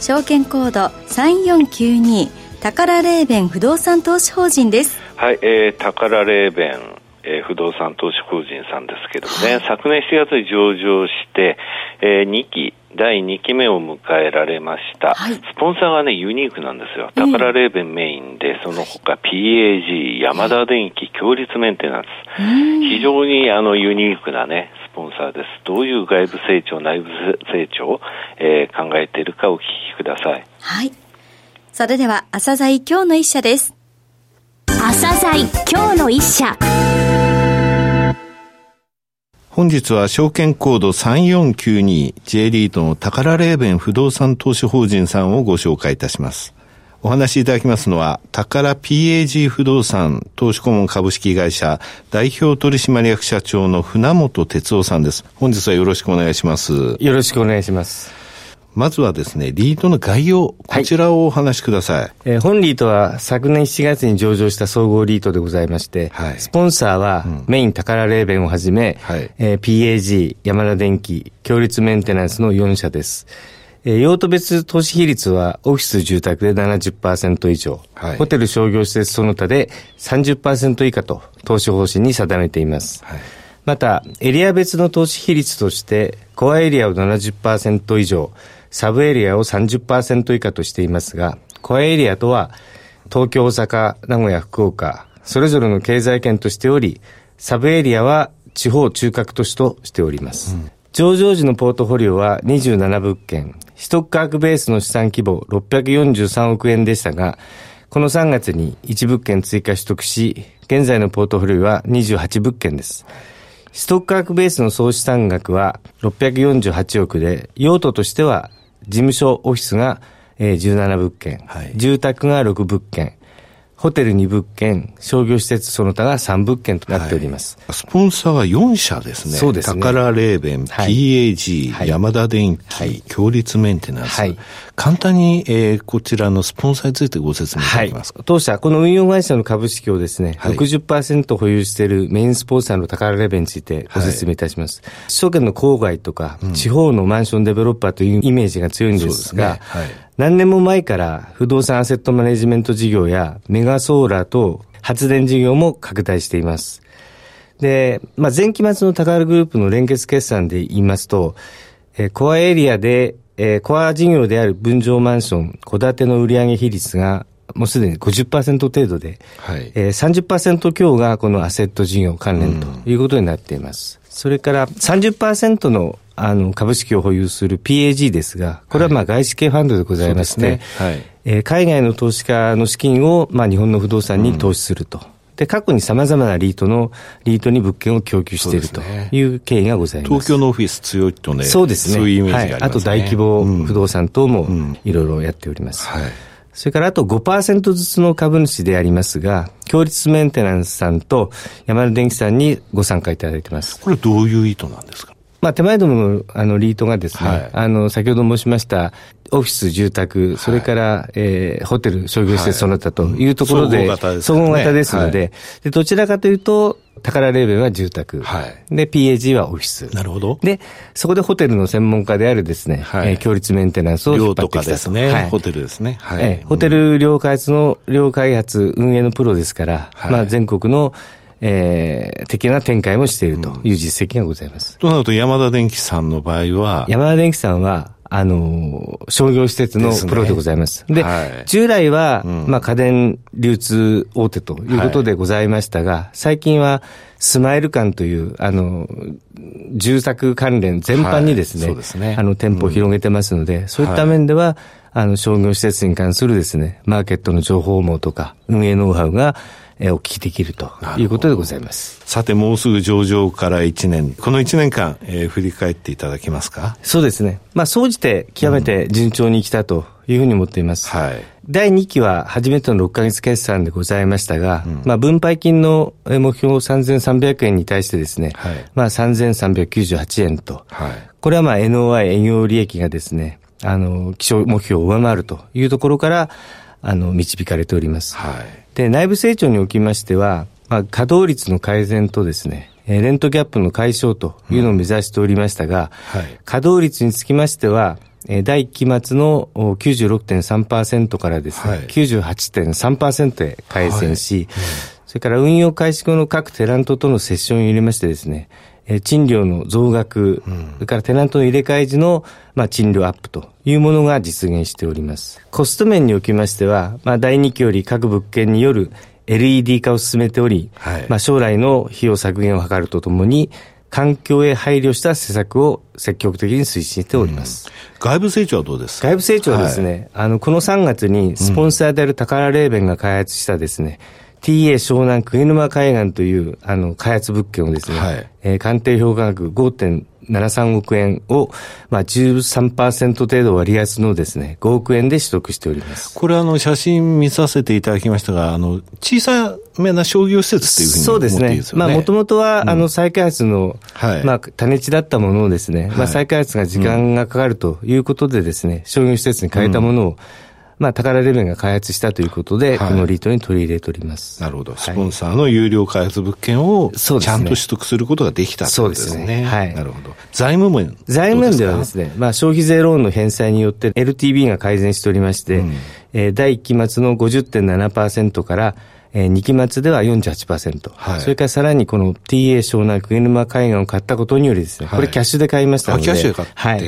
証券コード3492宝レーベン不動産投資法人です。はい、えー、宝レーベンえー、不動産投資法人さんですけどもね、はい、昨年7月に上場して、えー、2期、第2期目を迎えられました、はい、スポンサーがね、ユニークなんですよ。宝レーベンメインで、その他 PAG、ヤ田電機、強立メンテナンス。非常にあのユニークなね、スポンサーです。どういう外部成長、内部成長、えー、考えているかお聞きください。はい。それでは、朝鮮今日の一社です。朝鮮今日の一社。本日は証券コード 3492J リードの宝レーベン不動産投資法人さんをご紹介いたします。お話しいただきますのは、宝 PAG 不動産投資顧問株式会社代表取締役社長の船本哲夫さんです。本日はよろしくお願いします。よろしくお願いします。まずはですね、リートの概要、こちらをお話しください。はい、えー、本リートは昨年7月に上場した総合リートでございまして、はい、スポンサーは、メイン宝レーベンをはじめ、はい、えー、PAG、山田電機、強立メンテナンスの4社です。えー、用途別投資比率はオフィス住宅で70%以上、はい、ホテル商業施設その他で30%以下と投資方針に定めています。はい、また、エリア別の投資比率として、コアエリアを70%以上、サブエリアを30%以下としていますが、コアエリアとは、東京、大阪、名古屋、福岡、それぞれの経済圏としており、サブエリアは地方中核都市としております。うん、上場時のポートフォリオは27物件、ストック価格ベースの資産規模643億円でしたが、この3月に1物件追加取得し、現在のポートフォリオは28物件です。ストック価格ベースの総資産額は648億で、用途としては事務所、オフィスが、えー、17物件、はい、住宅が6物件、ホテル2物件、商業施設その他が3物件となっております。はい、スポンサーは4社ですね。そうですね。宝レーベン、はい、PAG、はい、山田電機、はい、強立メンテナンス。はい、簡単に、えー、こちらのスポンサーについてご説明いただけますか？当社、この運用会社の株式をですね、はい、60%保有しているメインスポンサーの宝レーベンについてご説明いたします。首都圏の郊外とか、うん、地方のマンションデベロッパーというイメージが強いんですが、ね、はい何年も前から不動産アセットマネジメント事業やメガソーラーと発電事業も拡大しています。で、まあ、前期末の高原グループの連結決算で言いますと、えー、コアエリアで、えー、コア事業である分譲マンション、戸建ての売上比率がもうすでに50%程度で、はいえー、30%強がこのアセット事業関連ということになっています。うん、それから30%のあの、株式を保有する PAG ですが、これはまあ外資系ファンドでございまして、はいねはいえー、海外の投資家の資金をまあ日本の不動産に投資すると。うん、で、過去に様々なリートの、リートに物件を供給しているという経緯がございます。東京のオフィス強いとね。そうですね。そういうイメージがありますね。はい、あと大規模不動産等もいろいろやっております。うんうん、はい。それからあと5%ずつの株主でありますが、強立メンテナンスさんと山田電機さんにご参加いただいてます。これどういう意図なんですか？まあ、手前どもの、あの、リートがですね、はい、あの、先ほど申しました、オフィス、住宅、それから、はい、えー、ホテル、商業施設その他というところで、総合型ですので、で、どちらかというと、宝レーベルは住宅。はい。で、PAG はオフィス。なるほど。で、そこでホテルの専門家であるですね、はい、えー、強立メンテナンスを引っ張ってきたと。ですね、はい。ホテルですね。はい。えー、ホテル両開発の、両開発運営のプロですから、はい、まあ全国のえー、的な展開もしているという実績がございます。となると、山田電機さんの場合は山田電機さんは、あの、商業施設のプロでございます。で、ねはい、従来は、うん、まあ、家電流通大手ということでございましたが、はい、最近は、スマイル館という、あの、住宅関連全般にですね、はい、すね。あの、店舗を広げてますので、うん、そういった面では、あの、商業施設に関するですね、マーケットの情報網とか、運営ノウハウが、えー、お聞きできるということでございます。さて、もうすぐ上場から1年、この1年間、えー、振り返っていただけますか？そうですね。まあ、総じて極めて順調に来たというふうに思っています。うん、はい。第2期は初めての6ヶ月決算でございましたが、うん、まあ分配金の目標3300円に対してですね、はい、まあ3398円と、はい、これはまあ NOI 営業利益がですね、あの、気象目標を上回るというところから、あの、導かれております。はい、で、内部成長におきましては、まあ、稼働率の改善とですね、レントギャップの解消というのを目指しておりましたが、うんはい、稼働率につきましては、第1期末の96.3%からですね、はい、98.3%へ改善し、はい。うん、それから運用開始後の各テナントとのセッションを入れましてですね、賃料の増額、うん、それからテナントの入れ替え時の、まあ、賃料アップというものが実現しております。コスト面におきましては、まあ、第2期より各物件による LED 化を進めており、はい、まあ、将来の費用削減を図るとともに、環境へ配慮した施策を積極的に推進しております。うん、外部成長はどうですか？外部成長はですね、はい、あの、この3月にスポンサーである宝レーベンが開発したですね、うん、TA 湘南国沼海岸という、あの、開発物件をですね、はい、えー、鑑定評価額5 73億円を、まあ13%程度割安のですね、5億円で取得しております。これあの、写真見させていただきましたが、あの、小さめな商業施設っていうふうにそうですね。まあ、もともとは、あの、再開発の、はい、まあ、種地だったものをですね、まあ、再開発が時間がかかるということでですね、商業施設に変えたものを、まあ、宝レベンが開発したということで、はい、このリートに取り入れております。なるほど。スポンサーの有料開発物件を、ちゃんと取得することができたということですね。そうですね。はい。なるほど。財務面財務面ではですね、まあ、消費税ローンの返済によって LTV が改善しておりまして、うん、えー、第1期末の50.7%から、えー、2期末では48%、はい、それからさらにこの TA 湘南久沼海岸を買ったことによりですね、はい、これキャッシュで買いましたので、キャッシュで買って、はい、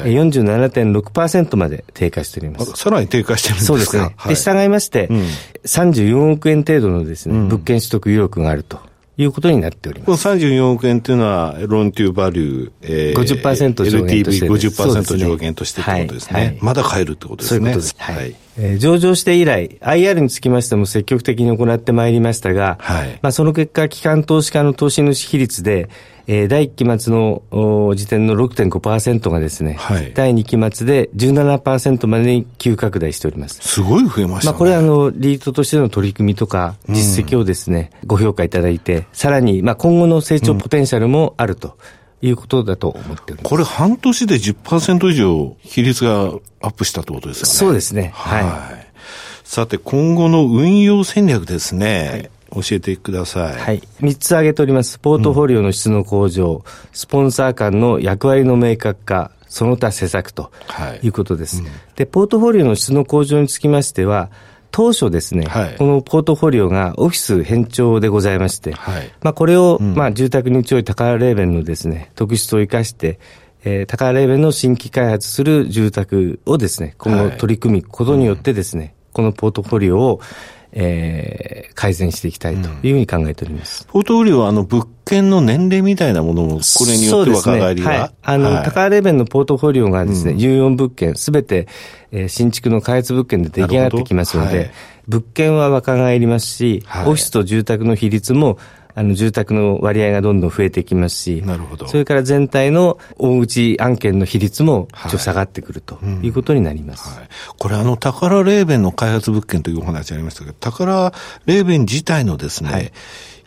はい、47.6%まで低下しております。さらに低下してるんですか？そうですね。はい、で、従いまして、うん、34億円程度のですね、物件取得意欲があると。いうことになっております。この34億円というのは、ローントゥーバリュー、えー、50%上限として。LTV50% 上限としてってことですね。はい、まだ買えるってことですね。そういうことです。はい。えー、上場して以来、IR につきましても積極的に行ってまいりましたが、はい、まあその結果、機関投資家の投資主比率で、えー、第1期末の時点の6.5%がですね、はい、第2期末で17%までに急拡大しております。すごい増えました、ね、まあ、これはあの、リートとしての取り組みとか、実績をですね、うん、ご評価いただいて、さらに、まあ、今後の成長ポテンシャルもあると。いうことだと思っております。これ半年で10%以上比率がアップしたってことですかね。そうですね。はい。はい、さて、今後の運用戦略ですね。はい教えてください。はい。三つ挙げております。ポートフォリオの質の向上、うん、スポンサー間の役割の明確化、その他施策ということです。はいうん、で、ポートフォリオの質の向上につきましては、当初ですね、はい、このポートフォリオがオフィス偏重でございまして、はい、まあこれを、うん、まあ住宅に強い宝レーベンのですね、特質を生かして、えー、宝レーベンの新規開発する住宅をですね、今後取り組むことによってですね、はいうん、このポートフォリオを、えー、改善していきたいというふうに考えております。うん、ポートフォリオはあの物件の年齢みたいなものも、これによって若返りが、ね、はい。あの、はい、高レベルのポートフォリオがですね、うん、14物件、すべて、えー、新築の開発物件で出来上がってきますので、はい、物件は若返りますし、はい、オフィスと住宅の比率もあの、住宅の割合がどんどん増えてきますし、なるほど。それから全体の大口案件の比率も、ちょっと下がってくるということになります。はい。うんはい、これ、あの、宝レーベンの開発物件というお話ありましたけど、宝レーベン自体のですね、はい、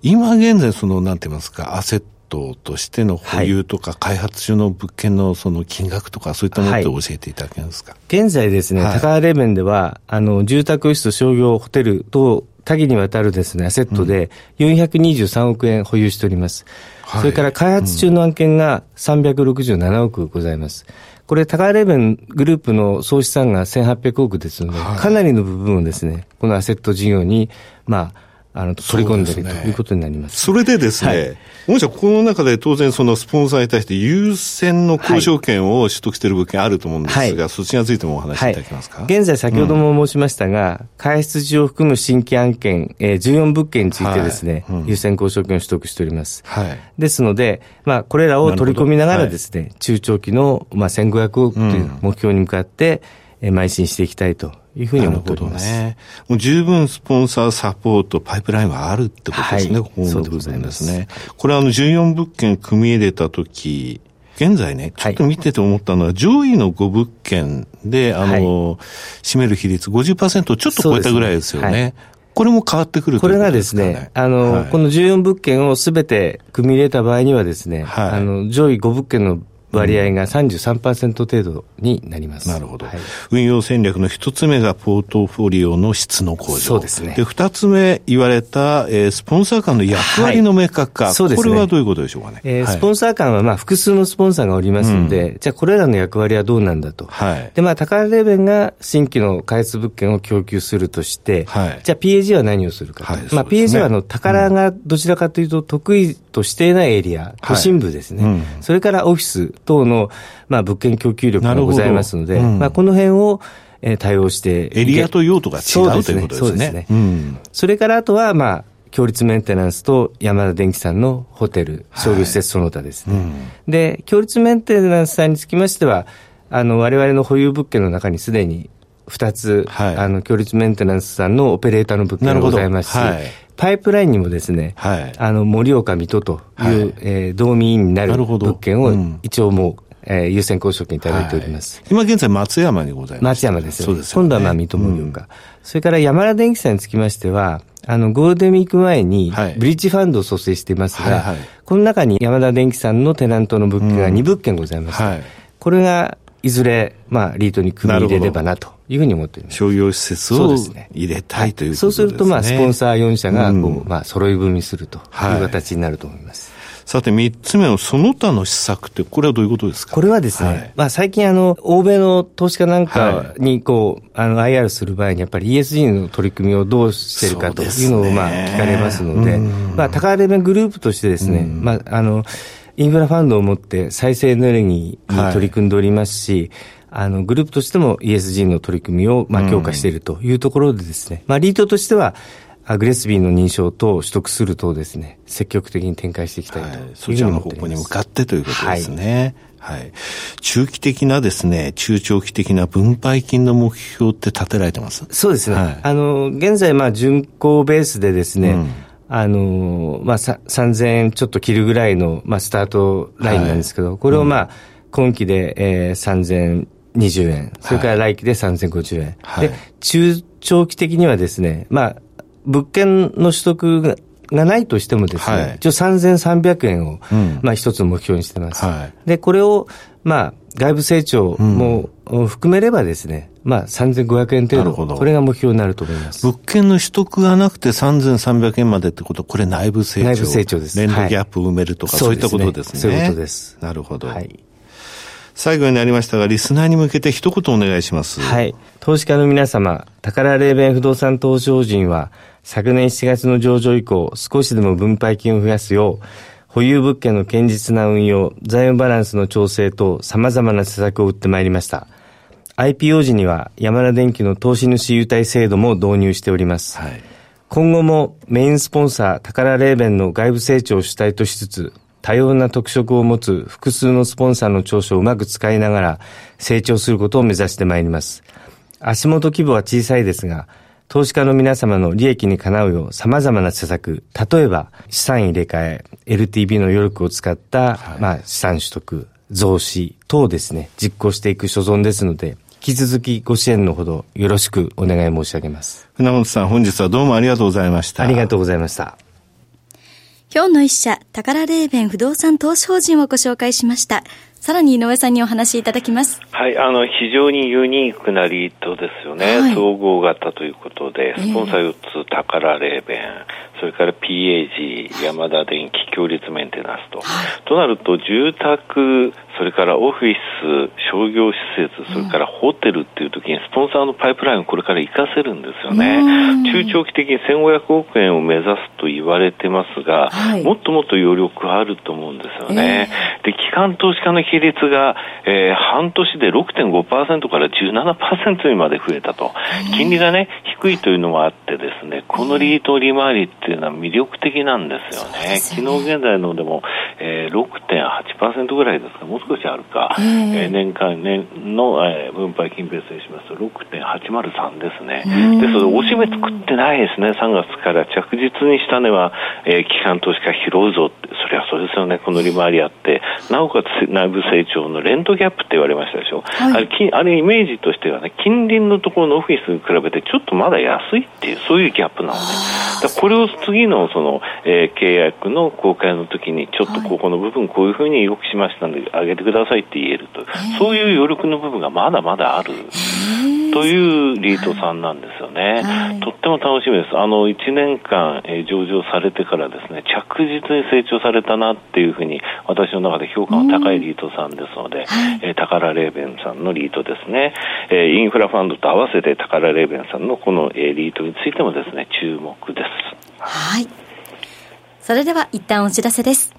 今現在、その、なんて言いますか、アセットとしての保有とか、開発中の物件のその金額とか、そういったものを教えていただけますか、はい、現在ですね、はい、高レーベンでは、あの、住宅室、商業、ホテル等多岐にわたるですね、アセットで423億円保有しております。うん、それから開発中の案件が367億ございます。これ、高レベングループの総資産が1800億ですので、はい、かなりの部分をですね、このアセット事業に、まあ、あの、取り込んでいる、ね、ということになります。それでですね、はい、もしこの中で当然そのスポンサーに対して優先の交渉権を取得している物件あると思うんですが、はい、そちらについてもお話しいただけますか、はい、現在先ほども申しましたが、うん、開発時を含む新規案件、えー、14物件についてですね、うん、優先交渉権を取得しております。はい、ですので、まあ、これらを取り込みながらですね、中長期の、まあ、1500億という目標に向かって、え邁進していきたいというふうに思っております。ね、もう十分スポンサーサポート、パイプラインはあるってことですね、はい、そうでございますね。これあの14物件組み入れたとき、現在ね、ちょっと見てて思ったのは、はい、上位の5物件で、あの、はい、占める比率50%をちょっと超えたぐらいですよね。これも変わってくるこれがですね、あの、はい、この14物件をすべて組み入れた場合にはですね、はい、あの、上位5物件の割合が33%程度になります。なるほど。はい、運用戦略の一つ目がポートフォリオの質の向上。そうですね。で、二つ目言われた、えー、スポンサー間の役割の明確化。はい、そうですね。これはどういうことでしょうかね。えー、スポンサー間はまあ複数のスポンサーがおりますので、うん、じゃあこれらの役割はどうなんだと。はい。で、まあ、高レベンが新規の開発物件を供給するとして、はい。じゃあ PAG は何をするかと。はい、まあ、PAG はあの、宝がどちらかというと得意としていないエリア、都心部ですね。はいうん、それからオフィス等の、まあ、物件供給力がございますので、うん、まあ、この辺を、えー、対応してエリアと用途が違うということですね。そうですね。うん、それからあとは、まあ、強立メンテナンスと山田電機さんのホテル、商業施設その他ですね。はいうん、で、強立メンテナンスさんにつきましては、あの、我々の保有物件の中にすでに2つ、はい、あの、強立メンテナンスさんのオペレーターの物件がございますし、はい、パイプラインにもですね、はい、あの、盛岡水戸という、はい、えー、道民員になる物件を一応もう、えー、優先交渉権いただいております。はい、今現在松山にございます。松山ですよ、そうですよ、ね、今度はまあ水戸盛岡、うん、それから山田電機さんにつきましては、あの、ゴールデンウィーク前に、ブリッジファンドを蘇生していますが、はいはい。はい、この中に山田電機さんのテナントの物件が2物件ございます。うんはい、これが、いずれ、まあ、リートに組み入れればなというふうに思っています。商業施設を入れたい、ということですね。そうすると、まあ、スポンサー4社が、こう、うん、まあ、揃い踏みするという形になると思います。はいさて、三つ目のその他の施策って、これはどういうことですか？これはですね、はい、まあ最近あの、欧米の投資家なんかにこう、はい、あの、IR する場合にやっぱり ESG の取り組みをどうしてるかというのをまあ聞かれますので、まあ高レベルグループとしてですね、まああの、インフラファンドを持って再生エネルギーに取り組んでおりますし、はい、あの、グループとしても ESG の取り組みを、まあ、強化しているというところでですね、まあ、リートとしては、アグレスビーの認証等を取得するとですね、積極的に展開していきたいというそちらの方向に向かってということですね。はい。はい、中期的なですね、中長期的な分配金の目標って立てられてます？そうですね。はい、あの、現在、まあ、巡航ベースでですね、うんあの、まあ、3000円ちょっと切るぐらいの、まあ、スタートラインなんですけど、はい、これをまあ、今期で、えー、3020円、それから来期で3050円。はい、で、中長期的にはですね、まあ、物件の取得ががないとしてもですね、はい、一応3300円を、うん、まあ一つの目標にしてます。はい、で、これを、まあ、外部成長も含めればですね、うん、まあ3500円程度、これが目標になると思います。物件の取得がなくて3300円までってことは、これ内部成長。内部成長です。年度ギャップを埋めるとか、はい、そういったことですね。そういうことです。なるほど。はい。最後になりましたが、リスナーに向けて一言お願いします。はい。投資家の皆様、宝霊弁不動産投資法人は、昨年7月の上場以降、少しでも分配金を増やすよう、保有物件の堅実な運用、財務バランスの調整と様々な施策を打ってまいりました。IPO 時には山田電機の投資主優待制度も導入しております。はい、今後もメインスポンサー宝レーベンの外部成長を主体としつつ、多様な特色を持つ複数のスポンサーの長所をうまく使いながら成長することを目指してまいります。足元規模は小さいですが、投資家の皆様の利益にかなうよう様々な施策、例えば資産入れ替え、LTV の余力を使った、はい、まあ資産取得、増資等ですね、実行していく所存ですので、引き続きご支援のほどよろしくお願い申し上げます。船本さん、本日はどうもありがとうございました。ありがとうございました。今日の一社、宝霊弁不動産投資法人をご紹介しました。さらに井上さんにお話しいただきます。はい、あの、非常にユニークなリートですよね。はい、総合型ということで、スポンサー4つ、宝霊弁、それから PAG、山田電機、強烈メンテナンスと。となると、住宅、それからオフィス、商業施設、それからホテルっていう時にスポンサーのパイプラインをこれから活かせるんですよね。中長期的に1500億円を目指すと言われてますが、はい、もっともっと余力あると思うんですよね。えー、で、機関投資家の比率が、えー、半年で6.5%から17%にまで増えたと。金利がね、低いというのもあってですね、このリート利回りっていうのは魅力的なんですよね。よね昨日現在のでも、えー、6.8%ぐらいですか、もう少少しあるか、えー、えー、年間年の、えー、分配金ベースにしますと6.803ですね。で、それおしめ作ってないですね。3月から着実に下値は、えー、機関投資家拾うぞって、そりゃそうですよね。この利回りあって、なおかつ内部成長のレントギャップって言われましたでしょ。はい、あれ、あれイメージとしてはね、近隣のところのオフィスに比べてちょっとまだ安いっていう、そういうギャップなのね。これを次のその、えー、契約の公開の時に、ちょっとここの部分こういうふうに動きしましたので、上げてくださいって言えると。そういう余力の部分がまだまだある。というリートさんなんですよね、はい、とっても楽しみです、あの1年間、えー、上場されてからですね着実に成長されたなっていうふうに、私の中で評価の高いリートさんですので、えー、宝レーベンさんのリートですね、えー、インフラファンドと合わせて宝レーベンさんのこの、えー、リートについてもですね注目です。はいそれでは一旦お知らせです。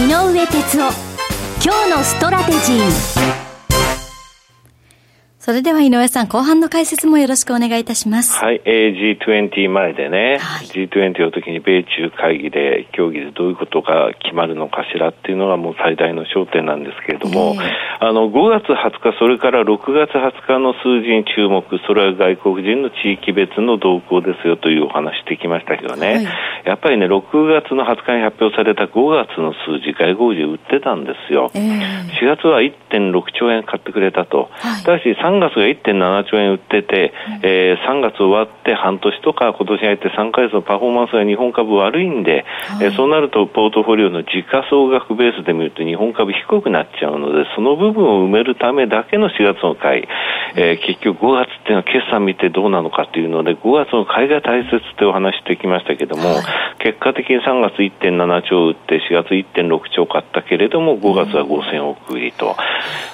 井上哲夫。今日のストラテジー。それでは井上さん、後半の解説もよろしくお願いいたします。はい、えー、G20 前でね、はい、G20 の時に米中会議で、協議でどういうことが決まるのかしらっていうのがもう最大の焦点なんですけれども、えー、あの、5月20日、それから6月20日の数字に注目、それは外国人の地域別の動向ですよというお話してきましたけどね、はい、やっぱりね、6月の20日に発表された5月の数字、外国人売ってたんですよ。えー、4月は1.6兆円買ってくれたと。はい、ただし3月が1.7兆円売ってて、えー、3月終わって半年とか今年に入って3ヶ月のパフォーマンスが日本株悪いんで、はい、えー、そうなるとポートフォリオの時価総額ベースで見ると日本株低くなっちゃうのでその部分を埋めるためだけの4月の買い、えー、結局5月っていうのは決算見てどうなのかっていうので5月の買いが大切ってお話してきましたけども、はい、結果的に3月1.7兆売って4月1.6兆買ったけれども5月は5000億売りと、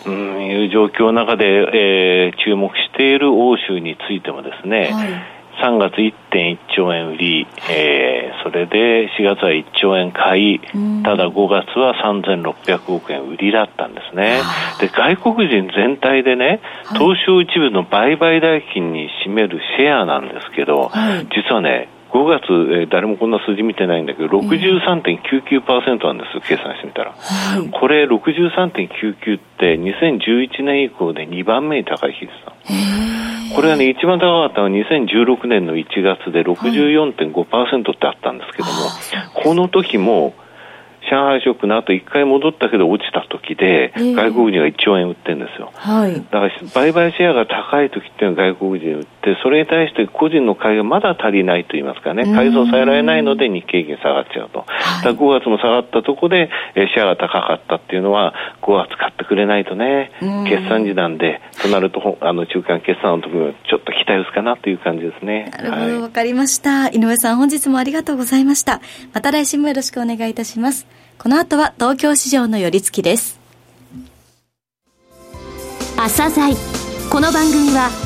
うん、いう状況の中で、えー、注目している欧州についてもですね、はい、3月1.1兆円売り、えー、それで4月は1兆円買い、ただ5月は3600億円売りだったんですね。で、外国人全体でね、東証一部の売買代金に占めるシェアなんですけど、はい、実はね、5月、えー、誰もこんな数字見てないんだけど、63.99%なんです、計算してみたら。はい、これ、63.99って2011年以降で2番目に高い比率だ。これはね、一番高かったのは2016年の1月で64.5%ってあったんですけども、この時も、上海ショックの後一回戻ったけど落ちた時で、外国人が1兆円売ってるんですよ。はい、だから売買シェアが高い時っていうのは外国人売って、それに対して個人の買いがまだ足りないと言いますかね、買い増さえられないので日経平均下がっちゃうと。だ5月も下がったとこで、えシェアが高かったっていうのは、5月買ってくれないとね、決算時なんで、となると、あの中間決算の時もちょっと期待薄かなという感じですね。なるほど、わ、はい、かりました。井上さん、本日もありがとうございました。また来週もよろしくお願いいたします。この後は東京市場の寄り付きです朝鮮この番組は